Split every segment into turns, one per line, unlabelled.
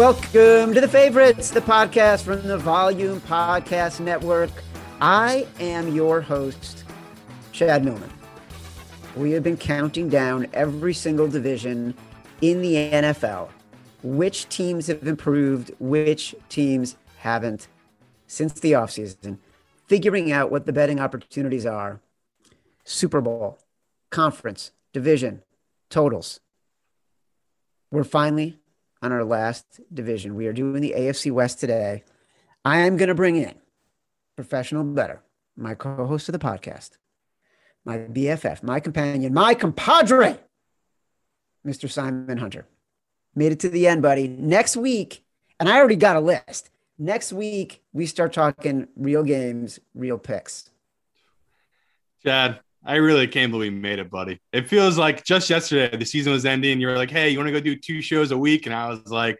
Welcome to the favorites, the podcast from the Volume Podcast Network. I am your host, Chad Millman. We have been counting down every single division in the NFL. Which teams have improved, which teams haven't since the offseason, figuring out what the betting opportunities are. Super Bowl, conference, division, totals. We're finally on our last division. We are doing the AFC West today. I am going to bring in professional better, my co-host of the podcast, my BFF, my companion, my compadre, Mr. Simon Hunter. Made it to the end, buddy. Next week, and I already got a list. Next week, we start talking real games, real picks.
Chad, I really can't believe we made it, buddy. It feels like just yesterday the season was ending. You were like, "Hey, you want to go do two shows a week?" And I was like,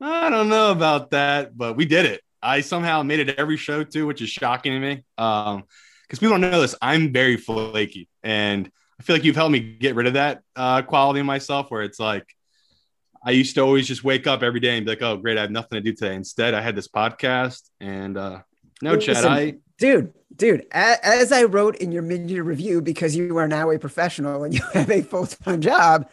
"I don't know about that," but we did it. I somehow made it every show too, which is shocking to me. Um, because people don't know this, I'm very flaky, and I feel like you've helped me get rid of that uh, quality in myself, where it's like I used to always just wake up every day and be like, "Oh, great, I have nothing to do today." Instead, I had this podcast, and uh, no, Chad, Listen, I
dude, dude, as I wrote in your mid-year review, because you are now a professional and you have a full-time job,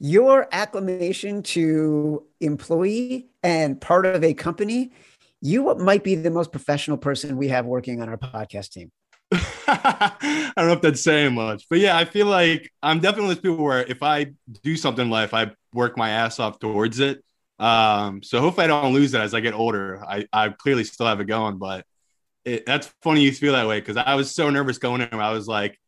your acclamation to employee and part of a company, you might be the most professional person we have working on our podcast team.
I don't know if that's saying much, but yeah, I feel like I'm definitely those people where if I do something in life, I work my ass off towards it. Um, so hopefully I don't lose that as I get older. I, I clearly still have it going, but it, that's funny you feel that way because I was so nervous going in. I was like,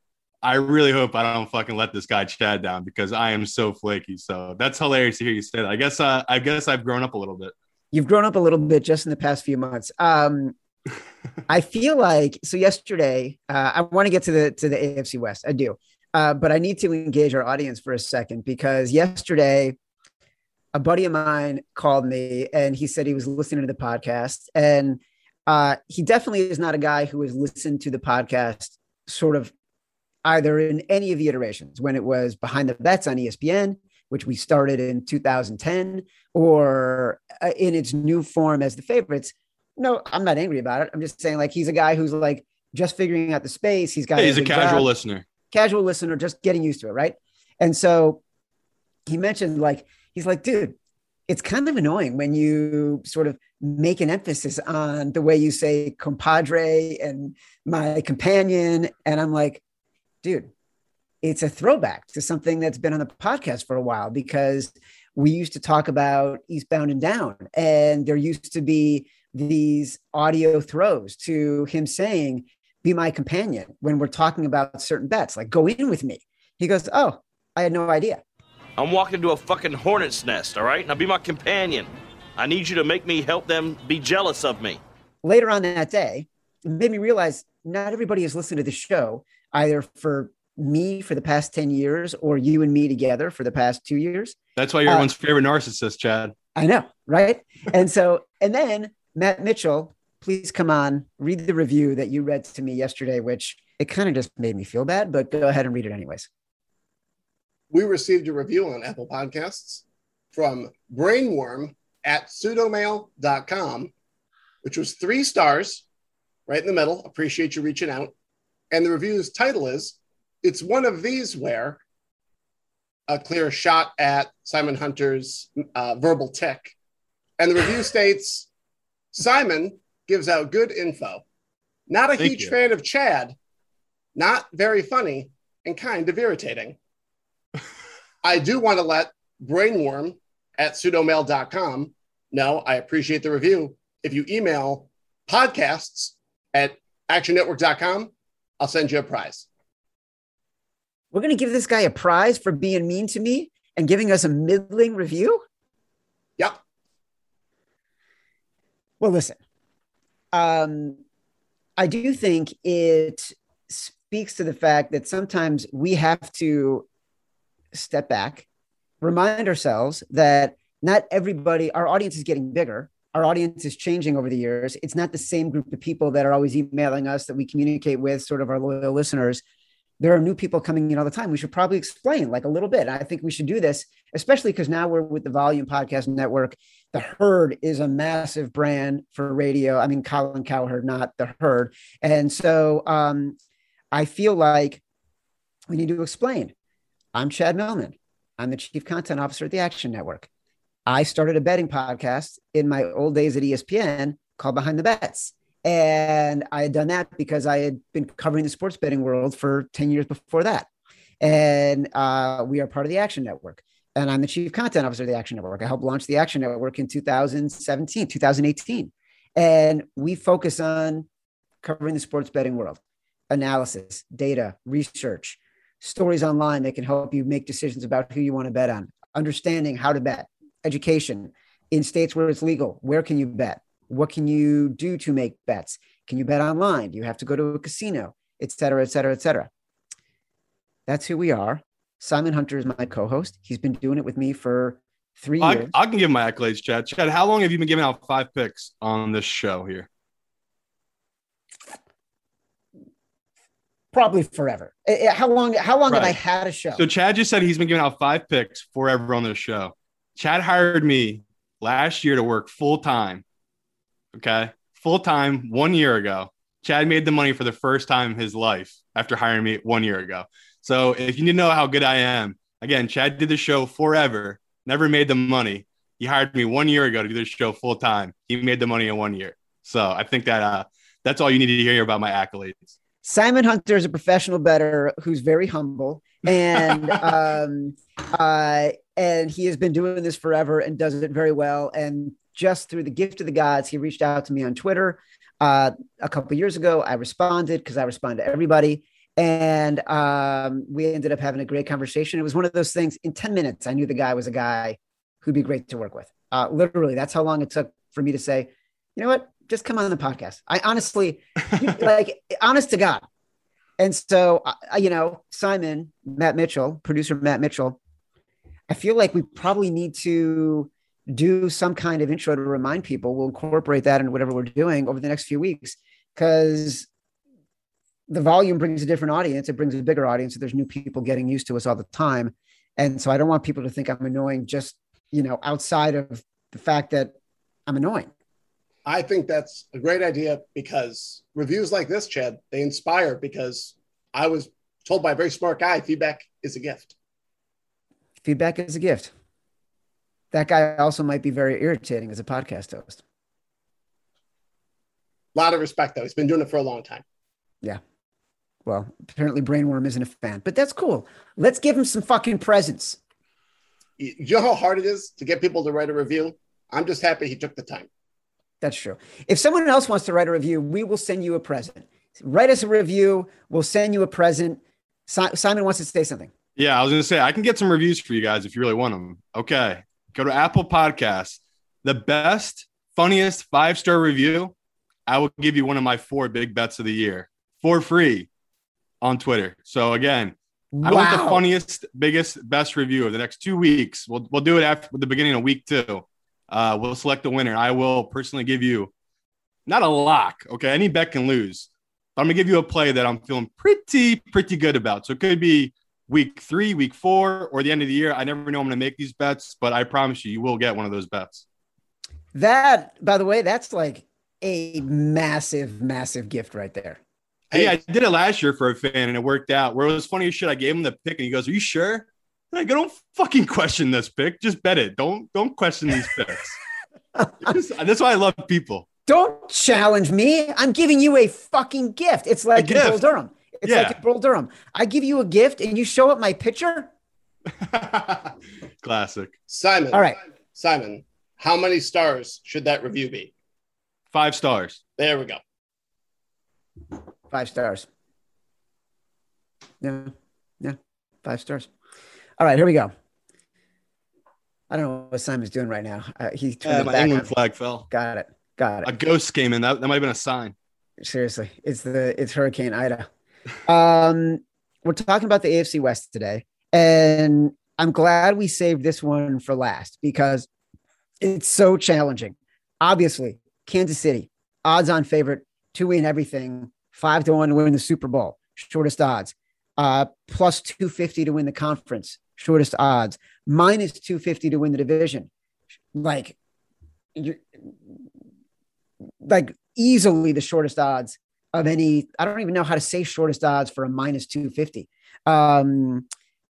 I really hope I don't fucking let this guy Chad down because I am so flaky. So that's hilarious to hear you say that. I guess uh, I guess I've grown up a little bit.
You've grown up a little bit just in the past few months. Um, I feel like so. Yesterday, uh, I want to get to the to the AFC West. I do, uh, but I need to engage our audience for a second because yesterday, a buddy of mine called me and he said he was listening to the podcast and uh, he definitely is not a guy who has listened to the podcast sort of either in any of the iterations when it was behind the bets on ESPN, which we started in 2010, or uh, in its new form as the favorites. No, I'm not angry about it. I'm just saying, like, he's a guy who's like just figuring out the space. He's got,
he's a casual job, listener,
casual listener, just getting used to it. Right. And so he mentioned, like, he's like, dude, it's kind of annoying when you sort of make an emphasis on the way you say compadre and my companion. And I'm like, dude, it's a throwback to something that's been on the podcast for a while because we used to talk about Eastbound and Down, and there used to be these audio throws to him saying, Be my companion when we're talking about certain bets, like go in with me. He goes, Oh, I had no idea.
I'm walking into a fucking hornet's nest, all right? Now be my companion. I need you to make me help them be jealous of me.
Later on that day, it made me realize not everybody has listened to the show either for me for the past 10 years or you and me together for the past two years.
That's why you're uh, everyone's favorite narcissist, Chad.
I know, right? and so, and then Matt Mitchell, please come on, read the review that you read to me yesterday, which it kind of just made me feel bad, but go ahead and read it anyways
we received a review on Apple Podcasts from Brainworm at pseudomail.com, which was three stars right in the middle. Appreciate you reaching out. And the review's title is It's One of These Where a clear shot at Simon Hunter's uh, verbal tick. And the review states Simon gives out good info. Not a Thank huge you. fan of Chad, not very funny, and kind of irritating. I do want to let brainworm at pseudomail.com know I appreciate the review. If you email podcasts at actionnetwork.com, I'll send you a prize.
We're going to give this guy a prize for being mean to me and giving us a middling review?
Yep.
Well, listen, um, I do think it speaks to the fact that sometimes we have to step back, remind ourselves that not everybody, our audience is getting bigger. Our audience is changing over the years. It's not the same group of people that are always emailing us that we communicate with, sort of our loyal listeners. there are new people coming in all the time. We should probably explain like a little bit. I think we should do this, especially because now we're with the Volume Podcast Network. The Herd is a massive brand for radio. I mean, Colin Cowherd, not the Herd. And so um, I feel like we need to explain. I'm Chad Millman. I'm the Chief Content Officer at the Action Network. I started a betting podcast in my old days at ESPN called Behind the Bets. And I had done that because I had been covering the sports betting world for 10 years before that. And uh, we are part of the Action Network. And I'm the chief content officer of the Action Network. I helped launch the Action Network in 2017, 2018. And we focus on covering the sports betting world, analysis, data, research, stories online that can help you make decisions about who you want to bet on, understanding how to bet, education in states where it's legal. Where can you bet? What can you do to make bets? Can you bet online? Do you have to go to a casino, et cetera, et cetera, et cetera? That's who we are. Simon Hunter is my co-host. He's been doing it with me for three
I,
years.
I can give my accolades, Chad. Chad, how long have you been giving out five picks on this show here?
Probably forever. Eh, eh, How long? How long have I had a show?
So Chad just said he's been giving out five picks forever on this show. Chad hired me last year to work full time. Okay. Full time one year ago. Chad made the money for the first time in his life after hiring me one year ago. So if you need to know how good I am, again, Chad did the show forever, never made the money. He hired me one year ago to do this show full time. He made the money in one year. So I think that uh, that's all you need to hear about my accolades.
Simon Hunter is a professional bettor who's very humble and um, uh, and he has been doing this forever and does it very well. And just through the gift of the gods, he reached out to me on Twitter uh, a couple years ago. I responded because I respond to everybody, and um, we ended up having a great conversation. It was one of those things. In ten minutes, I knew the guy was a guy who'd be great to work with. Uh, literally, that's how long it took for me to say, you know what, just come on the podcast. I honestly, like, honest to God. And so, I- you know, Simon, Matt Mitchell, producer Matt Mitchell, I feel like we probably need to do some kind of intro to remind people. We'll incorporate that into whatever we're doing over the next few weeks because the volume brings a different audience. It brings a bigger audience. There's new people getting used to us all the time. And so I don't want people to think I'm annoying just, you know, outside of the fact that I'm annoying.
I think that's a great idea because reviews like this, Chad, they inspire because I was told by a very smart guy feedback is a gift.
Feedback is a gift. That guy also might be very irritating as a podcast host.
A lot of respect, though. He's been doing it for a long time. Yeah.
Well, apparently Brainworm isn't a fan, but that's cool. Let's give him some fucking presents.
You know how hard it is to get people to write a review? I'm just happy he took the time.
That's true. If someone else wants to write a review, we will send you a present. Write us a review. We'll send you a present. Si- Simon wants to say something.
Yeah, I was gonna say I can get some reviews for you guys if you really want them. Okay, go to Apple Podcasts. The best, funniest five star review, I will give you one of my four big bets of the year for free on Twitter. So again, I want the funniest, biggest, best review of the next two weeks. We'll we'll do it after the beginning of week two. Uh, we'll select the winner. I will personally give you not a lock. Okay, any bet can lose. But I'm gonna give you a play that I'm feeling pretty pretty good about. So it could be week three, week four, or the end of the year. I never know I'm gonna make these bets, but I promise you, you will get one of those bets.
That, by the way, that's like a massive, massive gift right there.
Hey,
yeah, I did it last year for a fan and it worked out. Where it was funny as shit. I gave him the pick and he goes, Are you sure? And I Don't fucking question this pick. Just bet it. Don't don't question these picks. Just- that's why I love people.
Don't challenge me. I'm giving you a fucking gift. It's like
A
in Bull. Durham. It's
Yeah.
like in Bull Durham. I give you a gift and you show up my picture.
Classic.
Simon.
All right.
Simon, how many stars should that review be?
Five stars.
There we go.
Five stars. Yeah. Yeah. Five stars. All right. Here we go. I don't know what Simon's doing right now. Uh, he turned
my England
on.
flag fell.
Got it. Got it.
A ghost came in. That, that might have been a sign.
Seriously, it's the it's Hurricane Ida. Um, we're talking about the AFC West today, and I'm glad we saved this one for last because it's so challenging. Obviously, Kansas City, odds-on favorite to win everything, five to one to win the Super Bowl, shortest odds. uh, plus 250 to win the conference, shortest odds, minus 250 to win the division. Like, like easily the shortest odds of any. I don't even know how to say shortest odds for a minus 250 um,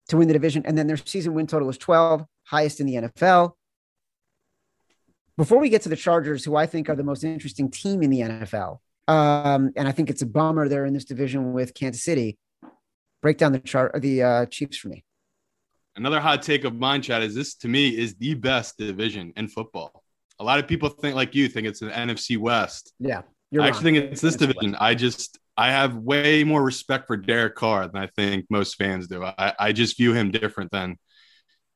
to win the division. And then their season win total is 12, highest in the NFL. Before we get to the Chargers, who I think are the most interesting team in the NFL, um, and I think it's a bummer they're in this division with Kansas City. Break down the chart, the uh, Chiefs for me.
Another hot take of mine, Chad, is this to me is the best division in football. A lot of people think like you think it's an NFC West.
Yeah,
I actually think it's this division. I just I have way more respect for Derek Carr than I think most fans do. I, I just view him different than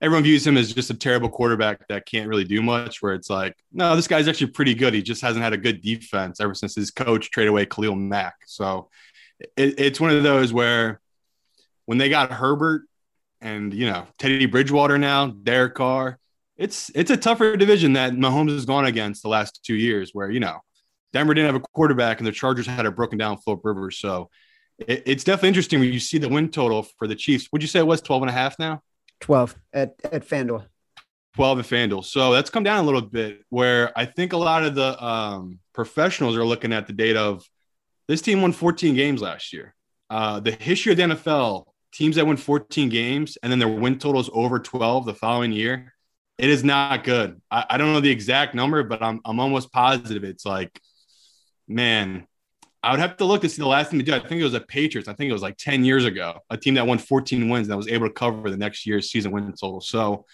everyone views him as just a terrible quarterback that can't really do much. Where it's like, no, this guy's actually pretty good. He just hasn't had a good defense ever since his coach traded away Khalil Mack. So it, it's one of those where when they got Herbert and you know Teddy Bridgewater now, Derek Carr, it's it's a tougher division that Mahomes has gone against the last two years. Where you know Denver didn't have a quarterback and the Chargers had a broken down Philip Rivers. So it, it's definitely interesting when you see the win total for the Chiefs. Would you say it was 12 and a half now?
12 at, at FanDuel.
12 at FanDuel. So that's come down a little bit where I think a lot of the um, professionals are looking at the data of this team won 14 games last year. Uh, the history of the NFL, teams that win 14 games and then their win totals over 12 the following year, it is not good. I, I don't know the exact number, but I'm, I'm almost positive it's like – man, I would have to look to see the last thing to do. I think it was a Patriots. I think it was like 10 years ago, a team that won 14 wins that was able to cover the next year's season win total. So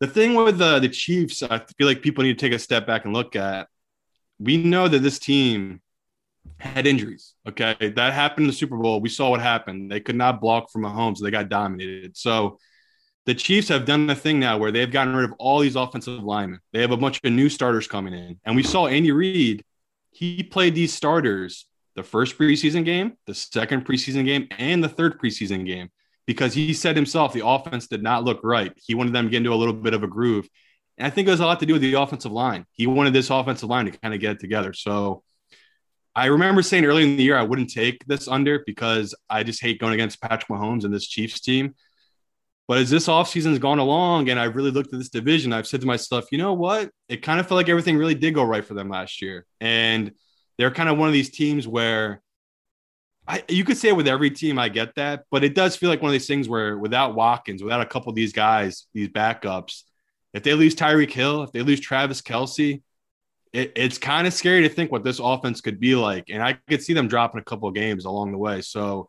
the thing with the, the Chiefs, I feel like people need to take a step back and look at. We know that this team had injuries. Okay. That happened in the Super Bowl. We saw what happened. They could not block from Mahomes. So they got dominated. So the Chiefs have done the thing now where they've gotten rid of all these offensive linemen. They have a bunch of new starters coming in. And we saw Andy Reid he played these starters the first preseason game, the second preseason game, and the third preseason game because he said himself the offense did not look right. He wanted them to get into a little bit of a groove. And I think it has a lot to do with the offensive line. He wanted this offensive line to kind of get it together. So I remember saying earlier in the year I wouldn't take this under because I just hate going against Patrick Mahomes and this Chiefs team. But as this offseason has gone along and I've really looked at this division, I've said to myself, you know what? It kind of felt like everything really did go right for them last year. And they're kind of one of these teams where I, you could say it with every team, I get that, but it does feel like one of these things where without Watkins, without a couple of these guys, these backups, if they lose Tyreek Hill, if they lose Travis Kelce, it, it's kind of scary to think what this offense could be like. And I could see them dropping a couple of games along the way. So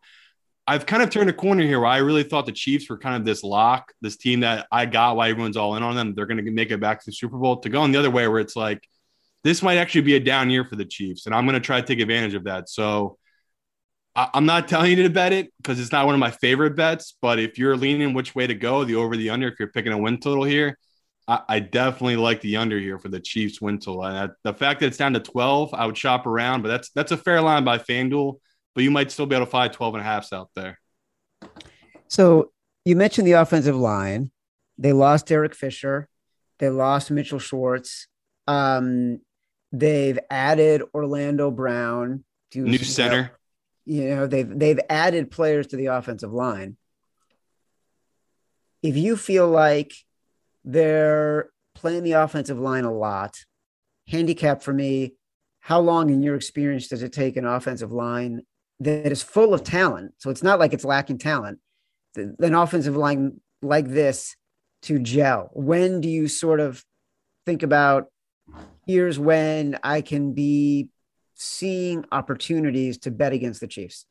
I've kind of turned a corner here where I really thought the Chiefs were kind of this lock, this team that I got why everyone's all in on them. They're going to make it back to the Super Bowl to go on the other way where it's like, this might actually be a down year for the Chiefs. And I'm going to try to take advantage of that. So I, am not telling you to bet it because it's not one of my favorite bets. But if you're leaning which way to go, the over, the under, if you're picking a win total here, I, I definitely like the under here for the Chiefs win total. And the fact that it's down to 12, I would shop around, but that's that's a fair line by FanDuel but you might still be able to find 12 and a halfs out there.
So you mentioned the offensive line. They lost Eric Fisher. They lost Mitchell Schwartz. Um, they've added Orlando Brown
to new center.
You know, they've they've added players to the offensive line. If you feel like they're playing the offensive line a lot, handicap for me, how long in your experience does it take an offensive line that is full of talent. So it's not like it's lacking talent. An offensive line like this to gel. When do you sort of think about here's when I can be seeing opportunities to bet against the Chiefs?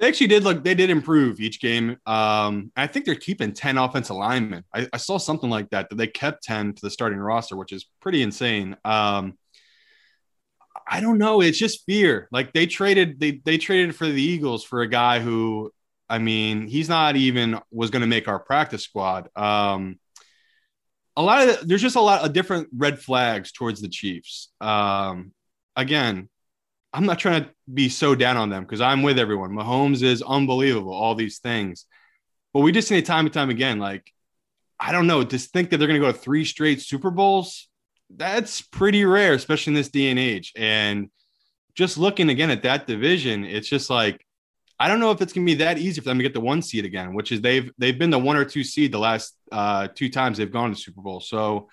They actually did look, they did improve each game. Um, I think they're keeping 10 offensive linemen. I, I, saw something like that, that they kept 10 to the starting roster, which is pretty insane. Um, I don't know. It's just fear. Like they traded, they they traded for the Eagles for a guy who, I mean, he's not even was going to make our practice squad. Um, a lot of there's just a lot of different red flags towards the Chiefs. Um, again, I'm not trying to be so down on them because I'm with everyone. Mahomes is unbelievable, all these things, but we just need time and time again. Like, I don't know, just think that they're going to go to three straight Super Bowls that's pretty rare, especially in this day and age. And just looking again at that division, it's just like I don't know if it's gonna be that easy for them to get the one seed again, which is they've they've been the one or two seed the last uh, two times they've gone to Super Bowl. So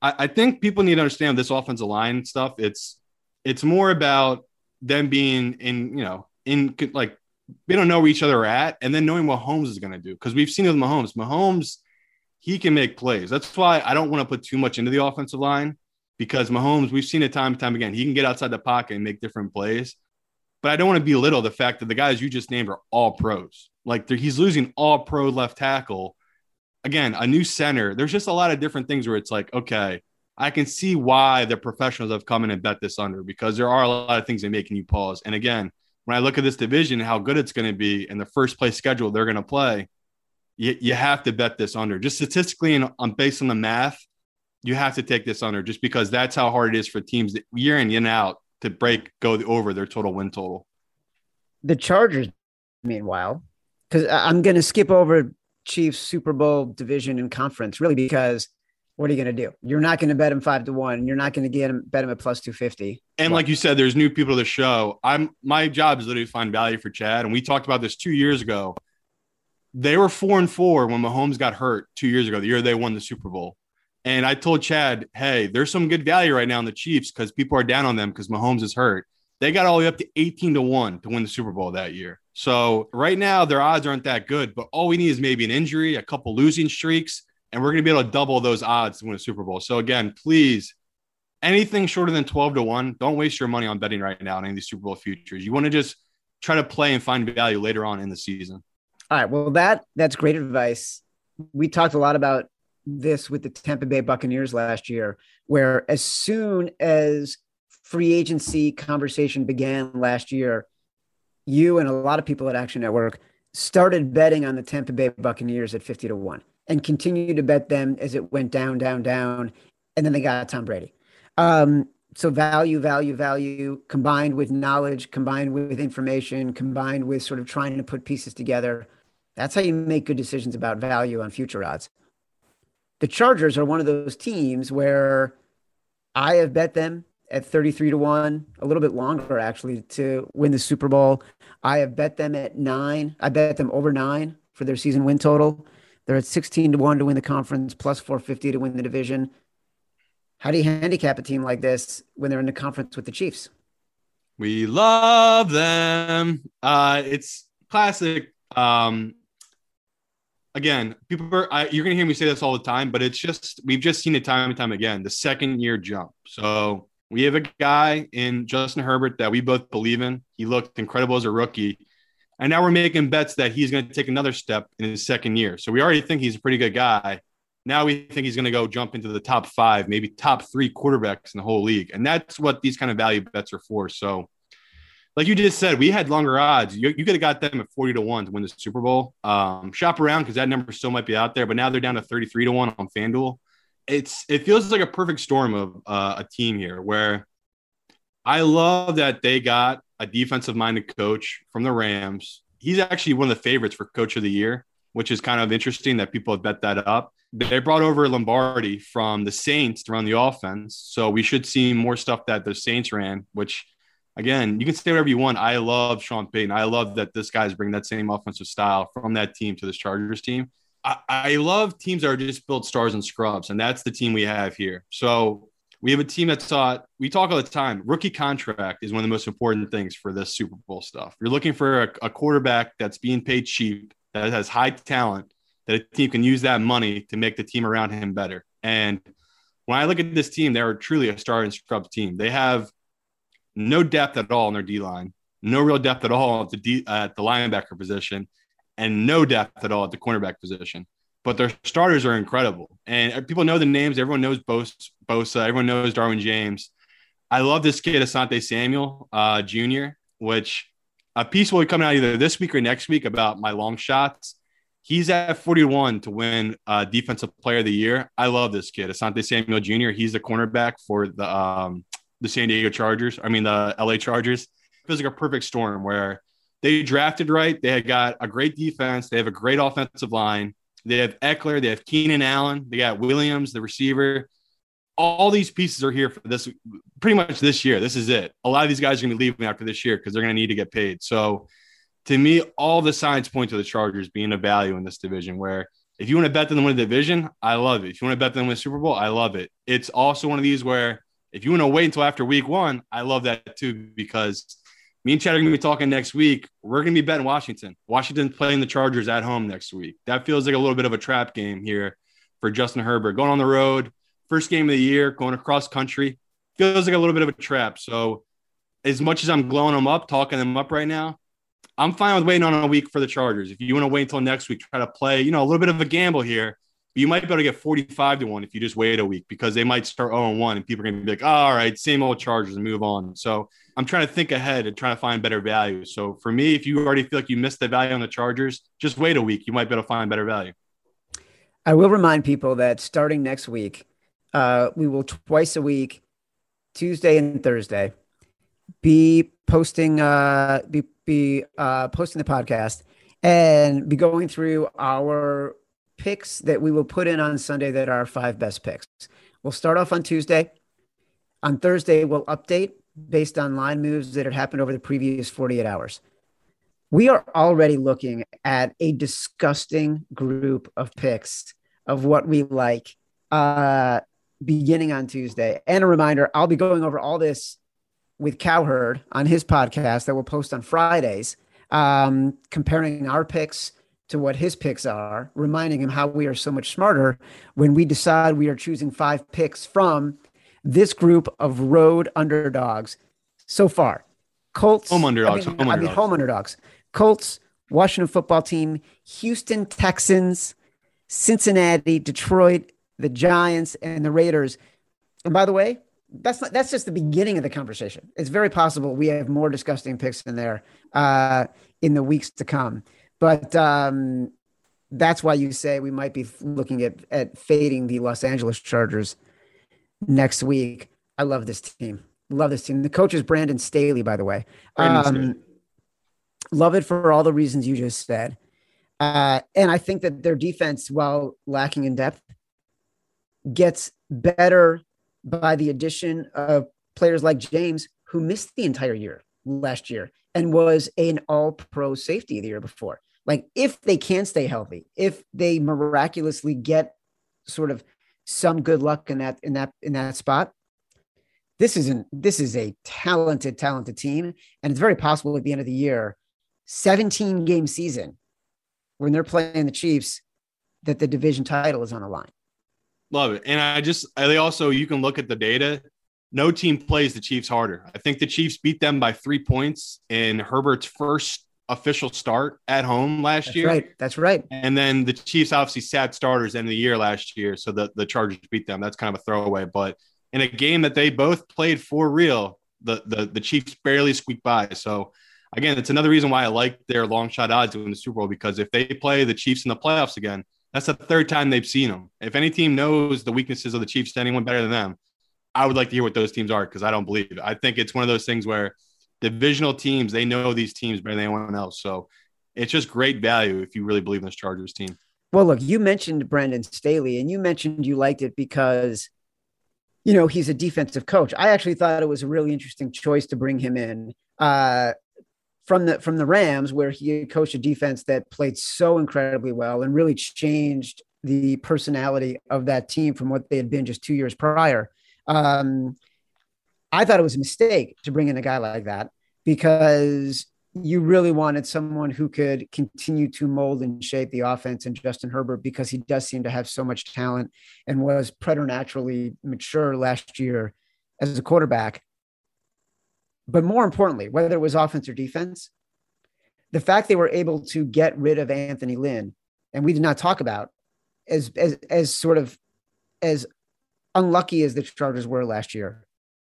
I, I think people need to understand this offensive line stuff. It's it's more about them being in, you know, in like they don't know where each other are at, and then knowing what Mahomes is gonna do. Because we've seen with Mahomes, Mahomes, he can make plays. That's why I don't want to put too much into the offensive line because Mahomes, we've seen it time and time again. He can get outside the pocket and make different plays. But I don't want to belittle the fact that the guys you just named are all pros. Like he's losing all pro left tackle. Again, a new center. There's just a lot of different things where it's like, okay, I can see why the professionals have come in and bet this under because there are a lot of things that making you pause. And again, when I look at this division, how good it's going to be, and the first place schedule they're going to play, you, you have to bet this under. Just statistically and on based on the math, you have to take this under just because that's how hard it is for teams that year in and out to break go over their total win total.
The Chargers, meanwhile, because I'm going to skip over Chiefs Super Bowl division and conference really because what are you going to do? You're not going to bet them five to one. You're not going to get them bet them at plus two fifty.
And like you said, there's new people to the show. I'm my job is literally to find value for Chad, and we talked about this two years ago. They were four and four when Mahomes got hurt two years ago, the year they won the Super Bowl. And I told Chad, hey, there's some good value right now in the Chiefs because people are down on them because Mahomes is hurt. They got all the way up to 18 to 1 to win the Super Bowl that year. So right now, their odds aren't that good, but all we need is maybe an injury, a couple losing streaks, and we're going to be able to double those odds to win a Super Bowl. So again, please, anything shorter than 12 to 1, don't waste your money on betting right now on any of these Super Bowl futures. You want to just try to play and find value later on in the season.
All right. Well, that that's great advice. We talked a lot about this with the Tampa Bay Buccaneers last year, where as soon as free agency conversation began last year, you and a lot of people at Action Network started betting on the Tampa Bay Buccaneers at 50 to 1 and continued to bet them as it went down, down, down. And then they got Tom Brady. Um, so value, value, value combined with knowledge, combined with information, combined with sort of trying to put pieces together. That's how you make good decisions about value on future odds the Chargers are one of those teams where I have bet them at 33 to 1, a little bit longer actually, to win the Super Bowl. I have bet them at nine. I bet them over nine for their season win total. They're at 16 to 1 to win the conference, plus 450 to win the division. How do you handicap a team like this when they're in the conference with the Chiefs?
We love them. Uh, it's classic um, again, people are, I, you're going to hear me say this all the time, but it's just, we've just seen it time and time again the second year jump. So we have a guy in Justin Herbert that we both believe in. He looked incredible as a rookie. And now we're making bets that he's going to take another step in his second year. So we already think he's a pretty good guy. Now we think he's going to go jump into the top five, maybe top three quarterbacks in the whole league. And that's what these kind of value bets are for. So like you just said, we had longer odds. You, you could have got them at 40 to 1 to win the Super Bowl. Um, shop around because that number still might be out there, but now they're down to 33 to 1 on FanDuel. It's it feels like a perfect storm of uh, a team here where I love that they got a defensive minded coach from the Rams. He's actually one of the favorites for coach of the year, which is kind of interesting that people have bet that up. They brought over Lombardi from the Saints to run the offense. So we should see more stuff that the Saints ran, which again, you can say whatever you want. I love Sean Payton. I love that this guy's bringing that same offensive style from that team to this Chargers team. I, I love teams that are just built stars and scrubs, and that's the team we have here. So we have a team that's thought we talk all the time. Rookie contract is one of the most important things for this Super Bowl stuff. You're looking for a, a quarterback that's being paid cheap, that has high talent, that a team can use that money to make the team around him better. And when I look at this team, they are truly a star and scrub team. They have no depth at all in their D line, no real depth at all at the D, at the linebacker position, and no depth at all at the cornerback position. But their starters are incredible, and people know the names. Everyone knows Bosa. Everyone knows Derwin James. I love this kid, Asante Samuel uh, Jr., which a piece will be coming out either this week or next week about my long shots. He's at 41 to win uh, Defensive Player of the Year. I love this kid, Asante Samuel Jr. He's the cornerback for the um, the San Diego Chargers. I mean, the LA Chargers. It feels like a perfect storm where they drafted right. They had got a great defense. They have a great offensive line. They have Ekeler, They have Keenan Allen. They got Williams, the receiver. All these pieces are here for this pretty much this year. This is it. A lot of these guys are going to be leaving after this year because they're going to need to get paid. So to me, all the signs point to the Chargers being a value in this division. Where if you want to bet them to win a division, I love it. If you want to bet them win Super Bowl, I love it. It's also one of these where if you want to wait until after week one, I love that too because me and Chad are going to be talking next week. We're going to be betting Washington. Washington playing the Chargers at home next week. That feels like a little bit of a trap game here for Justin Herbert going on the road, first game of the year, going across country. Feels like a little bit of a trap. So, as much as I'm glowing them up, talking them up right now, I'm fine with waiting on a week for the Chargers. If you want to wait until next week, try to play, you know, a little bit of a gamble here. You might be able to get 45 to 1 if you just wait a week because they might start 0 1 and people are going to be like, oh, all right, same old Chargers and move on. So I'm trying to think ahead and trying to find better value. So for me, if you already feel like you missed the value on the Chargers, just wait a week. You might be able to find better value.
I will remind people that starting next week, uh, we will twice a week, Tuesday and Thursday, be posting uh, be be uh, posting the podcast and be going through our picks that we will put in on Sunday that are our five best picks. We'll start off on Tuesday. On Thursday, we'll update based on line moves that had happened over the previous 48 hours. We are already looking at a disgusting group of picks of what we like uh, beginning on Tuesday. And a reminder, I'll be going over all this with Cowherd on his podcast that we'll post on Fridays, um, comparing our picks to what his picks are, reminding him how we are so much smarter when we decide we are choosing five picks from this group of road underdogs so far. Colts,
home underdogs,
I mean,
home,
I
underdogs.
home underdogs. Colts, Washington football team, Houston Texans, Cincinnati, Detroit, the Giants, and the Raiders. And by the way, that's not, that's just the beginning of the conversation. It's very possible we have more disgusting picks in there uh, in the weeks to come. But um, that's why you say we might be looking at at fading the Los Angeles Chargers next week. I love this team. Love this team. The coach is Brandon Staley, by the way. Um, love it for all the reasons you just said. Uh, and I think that their defense, while lacking in depth, gets better by the addition of players like James, who missed the entire year last year and was an all pro safety the year before. Like, if they can stay healthy, if they miraculously get sort of some good luck in that in that in that spot, this isn't this is a talented, talented team. And it's very possible at the end of the year, 17 game season, when they're playing the Chiefs, that the division title is on the line.
Love it. And I just, they also, you can look at the data. No team plays the Chiefs harder. I think the Chiefs beat them by three points in Herbert's first official start at home last
That's
year.
right. That's right.
And then the Chiefs obviously sat starters end of the year last year. So the, the Chargers beat them. That's kind of a throwaway. But in a game that they both played for real, the, the, the Chiefs barely squeaked by. So again, it's another reason why I like their long shot odds win the Super Bowl because if they play the Chiefs in the playoffs again, that's the third time they've seen them. If any team knows the weaknesses of the Chiefs to anyone better than them, I would like to hear what those teams are because I don't believe it. I think it's one of those things where divisional teams, they know these teams better than anyone else. So it's just great value if you really believe in this Chargers team.
Well, look, you mentioned Brandon Staley, and you mentioned you liked it because, you know, he's a defensive coach. I actually thought it was a really interesting choice to bring him in uh, from the from the Rams, where he coached a defense that played so incredibly well and really changed the personality of that team from what they had been just two years prior. Um, I thought it was a mistake to bring in a guy like that because you really wanted someone who could continue to mold and shape the offense and Justin Herbert because he does seem to have so much talent and was preternaturally mature last year as a quarterback. But more importantly, whether it was offense or defense, the fact they were able to get rid of Anthony Lynn, and we did not talk about as as as sort of as unlucky as the Chargers were last year.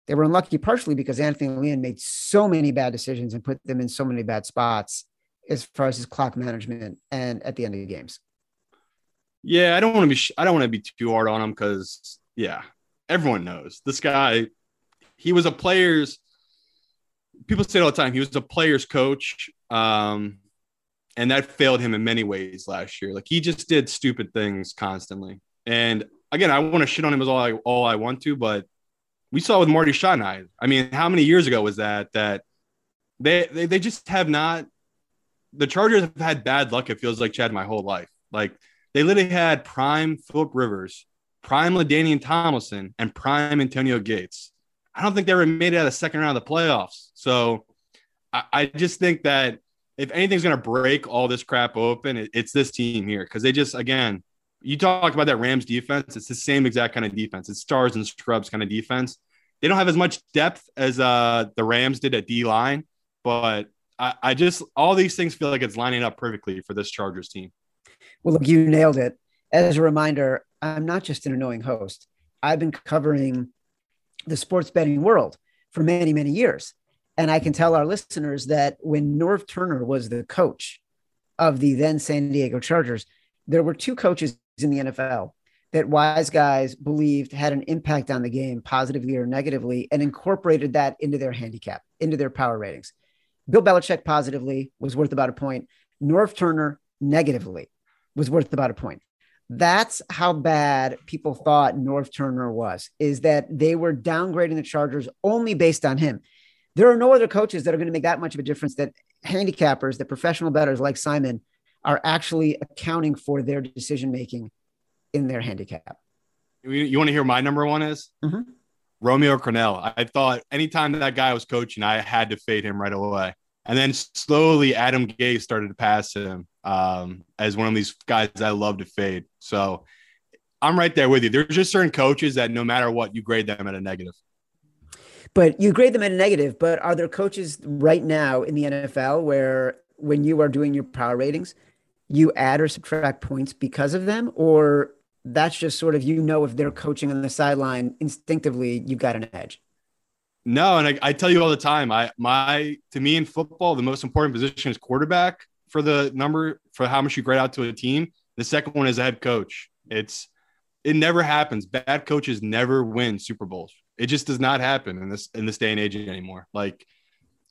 They were unlucky partially because Anthony Lynn made so many bad decisions and put them in so many bad spots as far as his clock management and at the end of the games.
Yeah, I don't want to be I don't want to be too hard on him because yeah, everyone knows this guy. He was a player's. People say it all the time. He was a player's coach, um, and that failed him in many ways last year. Like he just did stupid things constantly. And again, I want to shit on him as all I all I want to, but we saw with Marty Schottenheimer. I mean, how many years ago was that? That they they, they just have not the Chargers have had bad luck. It feels like Chad my whole life. Like they literally had prime Philip Rivers, prime LaDainian Tomlinson, and prime Antonio Gates. I don't think they ever made it out of the second round of the playoffs. So I, I just think that if anything's going to break all this crap open, it, it's this team here because they just again. You talk about that Rams defense. It's the same exact kind of defense. It's stars and scrubs kind of defense. They don't have as much depth as uh, the Rams did at D line, but I, I just all these things feel like it's lining up perfectly for this Chargers team.
Well, look, you nailed it. As a reminder, I'm not just an annoying host. I've been covering the sports betting world for many, many years. And I can tell our listeners that when Norv Turner was the coach of the then San Diego Chargers, there were two coaches in the NFL that wise guys believed had an impact on the game positively or negatively and incorporated that into their handicap, into their power ratings. Bill Belichick positively was worth about a point. Norv Turner negatively was worth about a point. That's how bad people thought Norv Turner was, is that they were downgrading the Chargers only based on him. There are no other coaches that are going to make that much of a difference that handicappers, that professional bettors like Simon are actually accounting for their decision making in their handicap.
You, you want to hear my number one is?
Mhm.
Romeo Crennel. I thought anytime that guy was coaching, I had to fade him right away. And then slowly, Adam Gase started to pass him um, as one of these guys I love to fade. So I'm right there with you. There's just certain coaches that no matter what, you grade them at a negative.
But you grade them at a negative. But are there coaches right now in the NFL where when you are doing your power ratings, you add or subtract points because of them? Or that's just sort of, you know, if they're coaching on the sideline instinctively, you've got an edge?
No, and I, I tell you all the time, I my to me in football, the most important position is quarterback for the number for how much you grade out to a team. The second one is a head coach. It's it never happens. Bad coaches never win Super Bowls. It just does not happen in this in this day and age anymore. Like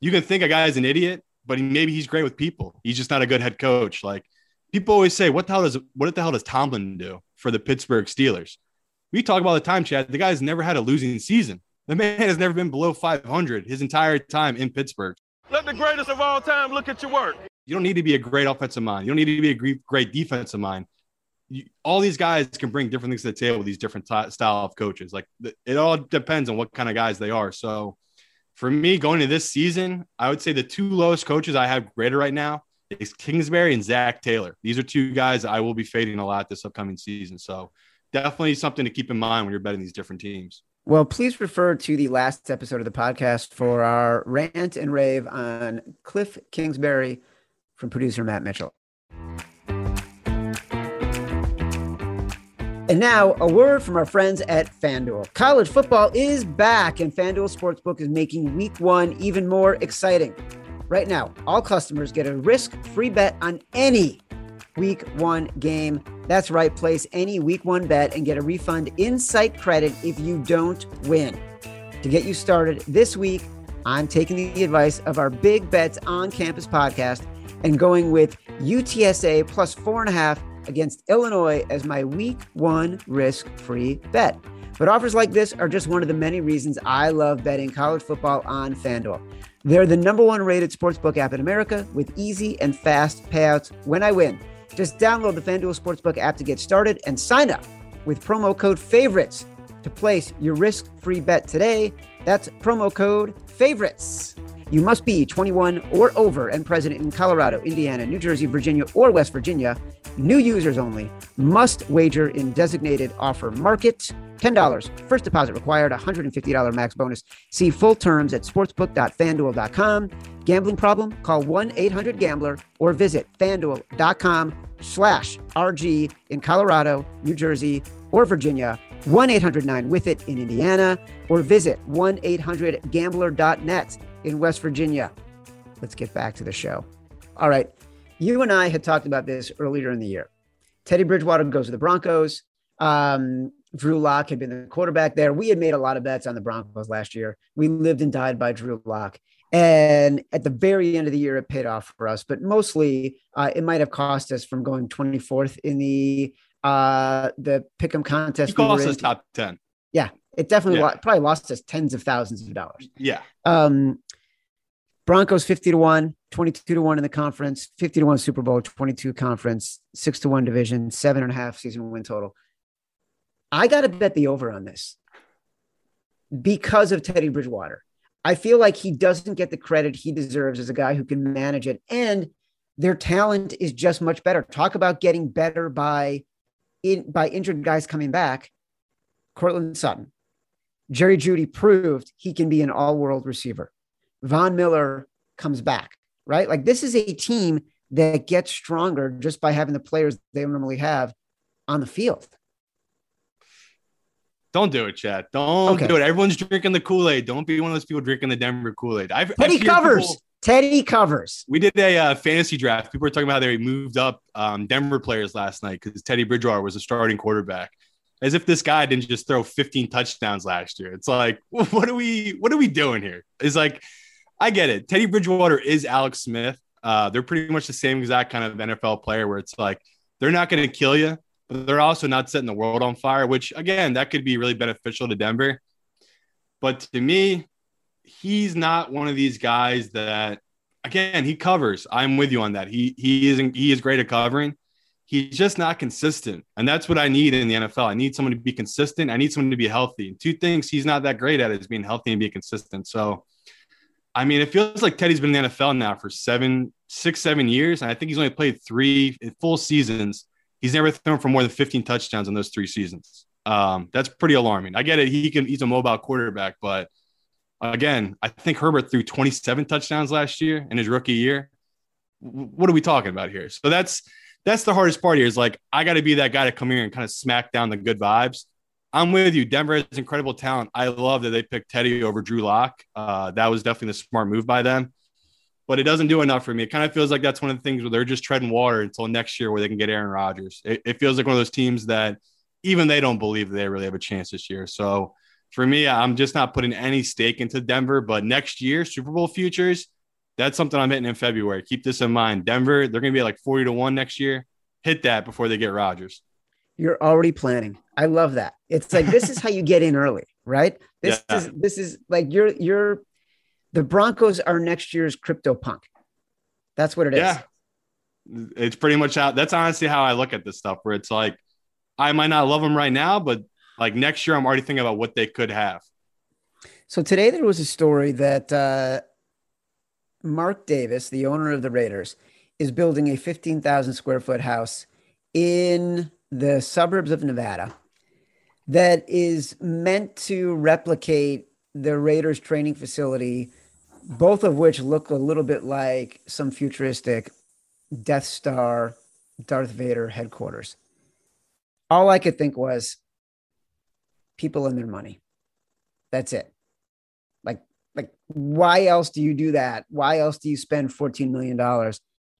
you can think a guy is an idiot, but he, maybe he's great with people. He's just not a good head coach. Like people always say, what the hell does what the hell does Tomlin do for the Pittsburgh Steelers? We talk about the time, Chad. The guy's never had a losing season. The man has never been below 500 his entire time in Pittsburgh.
Let the greatest of all time look at your work.
You don't need to be a great offensive mind. You don't need to be a great, great defensive mind. You, all these guys can bring different things to the table with these different t- style of coaches. Like it all depends on what kind of guys they are. So for me, going to this season, I would say the two lowest coaches I have graded right now is Kingsbury and Zac Taylor. These are two guys I will be fading a lot this upcoming season. So definitely something to keep in mind when you're betting these different teams.
Well, please refer to the last episode of the podcast for our rant and rave on Cliff Kingsbury from producer Matt Mitchell. And now, a word from our friends at FanDuel. College football is back, and FanDuel Sportsbook is making week one even more exciting. Right now, all customers get a risk free bet on any week one game. That's right, place any week one bet and get a refund in site credit if you don't win. To get you started this week, I'm taking the advice of our Big Bets on Campus podcast and going with UTSA plus four and a half against Illinois as my week one risk free bet. But offers like this are just one of the many reasons I love betting college football on FanDuel. They're the number one rated sportsbook app in America with easy and fast payouts when I win. Just download the FanDuel Sportsbook app to get started and sign up with promo code FAVORITES to place your risk free bet today. That's promo code FAVORITES. You must be 21 or over and present in Colorado, Indiana, New Jersey, Virginia, or West Virginia. New users only must wager in designated offer market. $10 first deposit required, $150 max bonus. See full terms at sportsbook.fanduel.com. Gambling problem? Call 1-800-GAMBLER or visit fanduel.com slash RG in Colorado, New Jersey, or Virginia. 1-800-9-WITH-IT in Indiana or visit 1-800-GAMBLER.net in West Virginia. Let's get back to the show. All right. You and I had talked about this earlier in the year. Teddy Bridgewater goes to the Broncos. Um, Drew Lock had been the quarterback there. We had made a lot of bets on the Broncos last year. We lived and died by Drew Lock. And at the very end of the year, it paid off for us. But mostly, uh, it might have cost us from going 24th in the uh, the pick'em contest.
He cost us
in.
top 10.
Yeah, it definitely
Yeah.
lo- probably lost us tens of thousands of dollars.
Yeah.
Um, Broncos 50 to 1, 22 to 1 in the conference, 50 to 1 Super Bowl, 22 conference, 6 to 1 division, seven and a half season win total. I got to bet the over on this because of Teddy Bridgewater. I feel like he doesn't get the credit he deserves as a guy who can manage it. And their talent is just much better. Talk about getting better by in by injured guys coming back. Courtland Sutton, Jerry Jeudy proved he can be an all-world receiver. Von Miller comes back, right? Like this is a team that gets stronger just by having the players they normally have on the field.
Don't do it, Chad. Don't
Okay.
do it. Everyone's drinking the Kool Aid. Don't be one of those people drinking the Denver Kool Aid. I've
Teddy
I've
covers.
people-
Teddy covers.
we did a uh, fantasy draft. People were talking about how they moved up um, Denver players last night because Teddy Bridgewater was a starting quarterback. As if this guy didn't just throw 15 touchdowns last year. It's like, what are we, what are we doing here? It's like, I get it. Teddy Bridgewater is Alex Smith. Uh, they're pretty much the same exact kind of NFL player where it's like they're not going to kill you, but they're also not setting the world on fire. Which again, that could be really beneficial to Denver. But to me, he's not one of these guys that again he covers. I'm with you on that. He he isn't he is great at covering. He's just not consistent, and that's what I need in the NFL. I need someone to be consistent. I need someone to be healthy. And two things he's not that great at is being healthy and being consistent. So, I mean, it feels like Teddy's been in the NFL now for seven, six, seven years, and I think he's only played three full seasons. He's never thrown for more than 15 touchdowns in those three seasons. Um, that's pretty alarming. I get it. He can. He's a mobile quarterback, but again, I think Herbert threw 27 touchdowns last year in his rookie year. What are we talking about here? So that's that's the hardest part here. Is like I got to be that guy to come here and kind of smack down the good vibes. I'm with you. Denver has incredible talent. I love that they picked Teddy over Drew Lock. Uh, that was definitely the smart move by them. But it doesn't do enough for me. It kind of feels like that's one of the things where they're just treading water until next year where they can get Aaron Rodgers. It, it feels like one of those teams that even they don't believe they really have a chance this year. So for me, I'm just not putting any stake into Denver. But next year, Super Bowl futures, that's something I'm hitting in February. Keep this in mind. Denver, they're going to be like 40 to 1 next year. Hit that before they get Rodgers.
You're already planning. I love that. It's like this is how you get in early, right? This
Yeah.
is this is like you're you're the Broncos are next year's crypto punk. That's what it is.
Yeah. It's pretty much how that's honestly how I look at this stuff, where it's like, I might not love them right now, but like next year, I'm already thinking about what they could have.
So today there was a story that uh, Mark Davis, the owner of the Raiders, is building a 15,000 square foot house in the suburbs of Nevada that is meant to replicate the Raiders training facility, both of which look a little bit like some futuristic Death Star, Darth Vader headquarters. All I could think was people and their money. That's it. Why else do you do that? Why else do you spend $14 million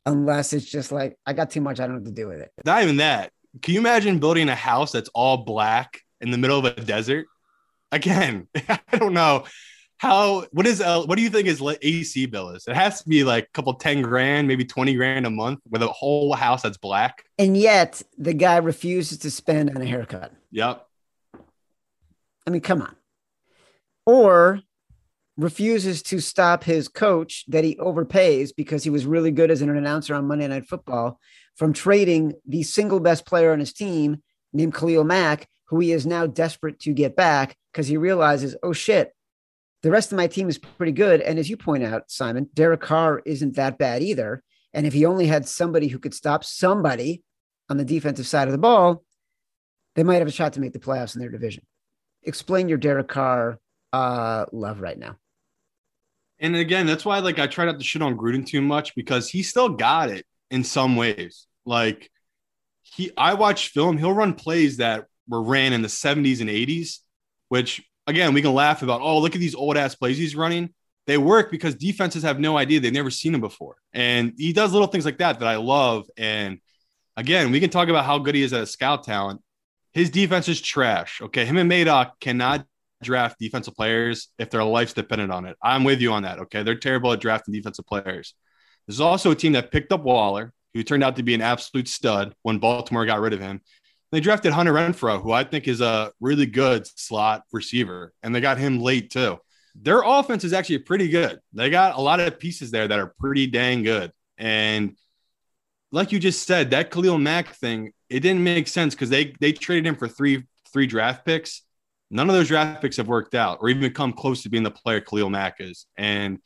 unless it's just like, I got too much, I don't have to do with it.
Not even that. Can you imagine building a house that's all black in the middle of a desert? Again, I don't know how. What is L- what do you think is AC bill is? It has to be like a couple ten grand, maybe twenty grand a month with a whole house that's black.
And yet the guy refuses to spend on a haircut.
Yep.
I mean, come on. Or refuses to stop his coach that he overpays because he was really good as an announcer on Monday Night Football from trading the single best player on his team named Khalil Mack, who he is now desperate to get back because he realizes, oh shit, the rest of my team is pretty good. And as you point out, Simon, Derek Carr isn't that bad either. And if he only had somebody who could stop somebody on the defensive side of the ball, they might have a shot to make the playoffs in their division. Explain your Derek Carr uh, love right now.
And again, that's why like I try not to shit on Gruden too much because he still got it in some ways. Like he I watch film, he'll run plays that were ran in the 70s and 80s, which again, we can laugh about, oh, look at these old ass plays he's running. They work because defenses have no idea. They've never seen him before. And he does little things like that that I love. And again, we can talk about how good he is at a scout talent. His defense is trash. Okay. Him and Mayock cannot draft defensive players if their life's dependent on it. I'm with you on that. Okay. They're terrible at drafting defensive players. There's also a team that picked up Waller, who turned out to be an absolute stud when Baltimore got rid of him. They drafted Hunter Renfrow, who I think is a really good slot receiver, and they got him late too. their offense is actually pretty good. They got a lot of pieces there that are pretty dang good. And like you just said, that Khalil Mack thing, it didn't make sense because they they traded him for three three draft picks. None of those draft picks have worked out or even come close to being the player Khalil Mack is. And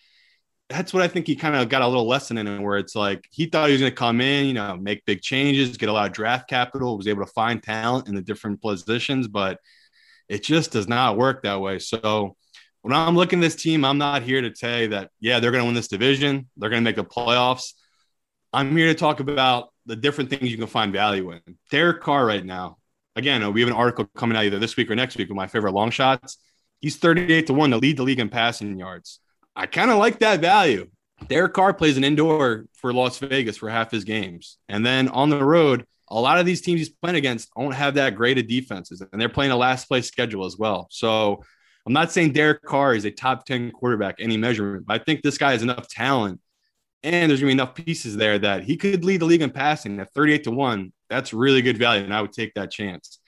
that's what I think he kind of got a little lesson in where it's like he thought he was going to come in, you know, make big changes, get a lot of draft capital, was able to find talent in the different positions, but it just does not work that way. So when I'm looking at this team, I'm not here to say that, yeah, they're going to win this division, they're going to make the playoffs. I'm here to talk about the different things you can find value in. Derek Carr right now, again, uh, we have an article coming out either this week or next week with my favorite long shots. He's 38 to 1 to lead the league in passing yards. I kind of like that value. Derek Carr plays an indoor for Las Vegas for half his games. And then on the road, a lot of these teams he's playing against don't have that great of defenses, and they're playing a last place schedule as well. So I'm not saying Derek Carr is a top 10 quarterback, any measurement, but I think this guy has enough talent and there's gonna be enough pieces there that he could lead the league in passing at 38 to 1. That's really good value, and I would take that chance.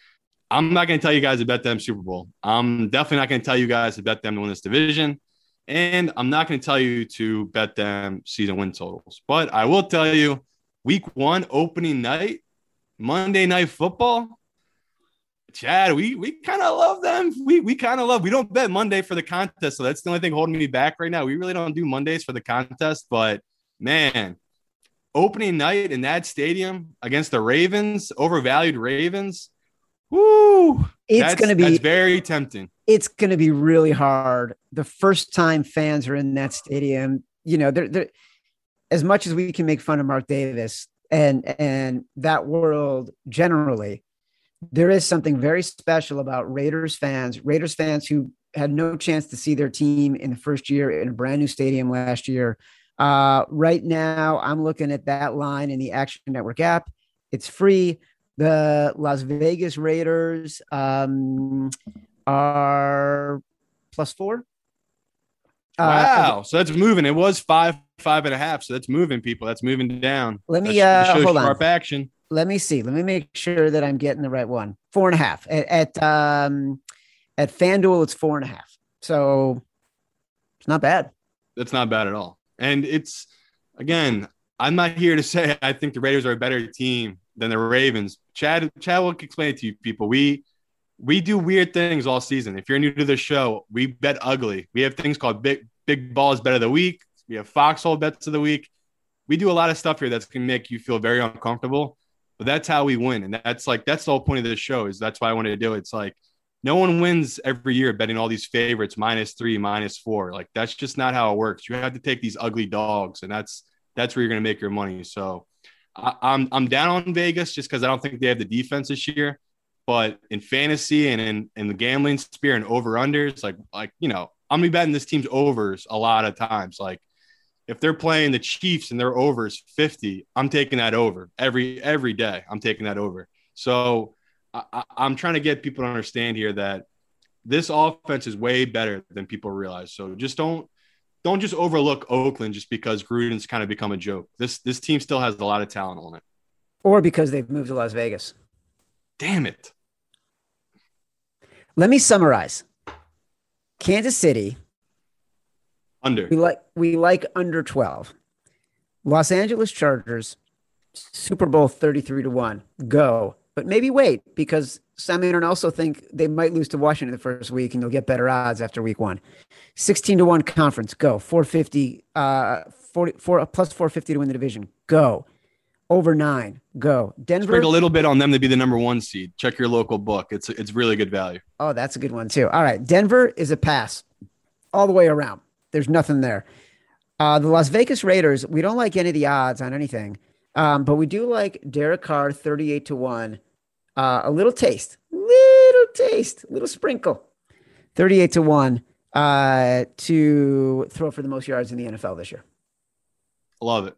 I'm not gonna tell you guys to bet them Super Bowl. I'm definitely not gonna tell you guys to bet them to win this division. And I'm not to tell you to bet them season win totals, but I will tell you week one opening night, Monday night football. Chad, we we kind of love them. We we kind of love. We don't bet Monday for the contest, so that's the only thing holding me back right now. We really don't do Mondays for the contest, but man, opening night in that stadium against the Ravens, overvalued Ravens. Woo!
It's going to be
very tempting.
It's going to be really hard. The first time fans are in that stadium, you know, they're, they're as much as we can make fun of Mark Davis and and that world generally, there is something very special about Raiders fans. Raiders fans who had no chance to see their team in the first year in a brand new stadium last year. Uh, right now, I'm looking at that line in the Action Network app. It's free. The Las Vegas Raiders um, are plus four.
Wow. Uh, so that's moving. It was five, five and a half. So that's moving, people. That's moving down.
Let me uh, hold
sharp on. action.
Let me see. Let me make sure that I'm getting the right one. Four and a half at at um at FanDuel. It's four and a half. So it's not bad.
That's not bad at all. And it's again, I'm not here to say I think the Raiders are a better team than the Ravens. Chad, Chad will explain it to you people. We we do weird things all season. If you're new to the show, we bet ugly. We have things called big big balls bet of the week. We have foxhole bets of the week. We do a lot of stuff here that's gonna make you feel very uncomfortable. But that's how we win. And that's like that's the whole point of this show, is that's why I wanted to do it. It's like no one wins every year betting all these favorites minus three, minus four. Like that's just not how it works. You have to take these ugly dogs, and that's that's where you're gonna make your money. So I, am I'm, I'm down on Vegas just because I don't think they have the defense this year. But in fantasy and in, in the gambling sphere and over unders, like like you know, I'm gonna be betting this team's overs a lot of times. Like if they're playing the Chiefs and their overs 50, I'm taking that over every every day. I'm taking that over. So I, I'm trying to get people to understand here that this offense is way better than people realize. So just don't don't just overlook Oakland just because Gruden's kind of become a joke. This this team still has a lot of talent on it.
Or because they've moved to Las Vegas.
Damn it.
Let me summarize. Kansas City.
Under.
We like we like under 12. Los Angeles Chargers, Super Bowl 33 to 1. Go. But maybe wait because Sam and also think they might lose to Washington the first week and you'll get better odds after week one. 16 to 1 conference, go. 450, uh, 40, four, plus 450 to win the division, go. Over nine, go. Denver.
Sprinkle a little bit on them to be the number one seed. Check your local book. It's it's really good value.
Oh, that's a good one too. All right. Denver is a pass all the way around. There's nothing there. Uh, the Las Vegas Raiders, we don't like any of the odds on anything, um, but we do like Derek Carr 38 to 1 uh, a little taste, little taste, little sprinkle. 38 to 1 uh, to throw for the most yards in the NFL this year.
Love it.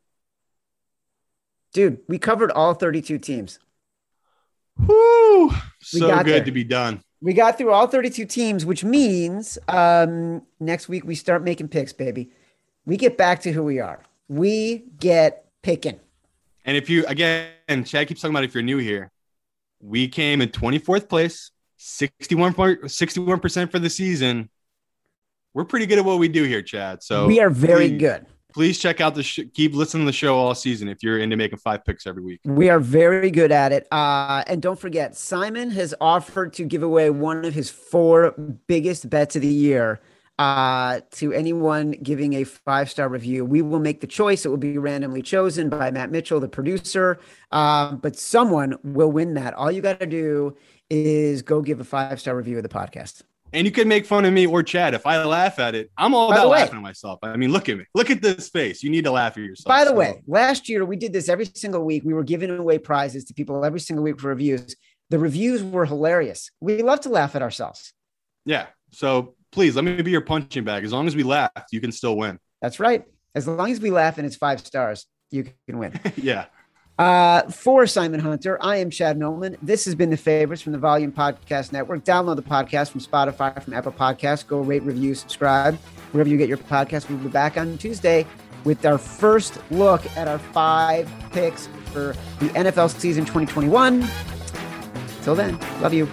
Dude, we covered all 32 teams.
Whoo! So good there. to be done.
We got through all 32 teams, which means um, next week we start making picks, baby. We get back to who we are. We get picking.
And if you, again, Chad keeps talking about if you're new here, we came in 24th place, 61 61% for the season. we're pretty good at what we do here, Chad. So
we are very
please-
good.
Please check out the sh- keep listening to the show all season if you're into making five picks every week.
We are very good at it. Uh, and don't forget, Simon has offered to give away one of his four biggest bets of the year uh, to anyone giving a five star review. We will make the choice. It will be randomly chosen by Matt Mitchell, the producer. Um, but someone will win that. All you got to do is go give a five star review of the podcast.
And you can make fun of me or Chad if I laugh at it. I'm all
By
about
way-
laughing at myself. I mean, look at me. Look at this face. You need to laugh at yourself.
By the
So,
way, last year we did this every single week. We were giving away prizes to people every single week for reviews. The reviews were hilarious. We love to laugh at ourselves.
yeah. So please let me be your punching bag. As long as we laugh, you can still win.
That's right. As long as we laugh and it's five stars, you can win.
yeah.
Uh, for Simon Hunter, I am Chad Millman. This has been the favorites from the Volume Podcast Network. Download the podcast from Spotify, from Apple Podcasts. Go rate, review, subscribe wherever you get your podcast. We'll be back on Tuesday with our first look at our five picks for the NFL season 2021. Till then, love you.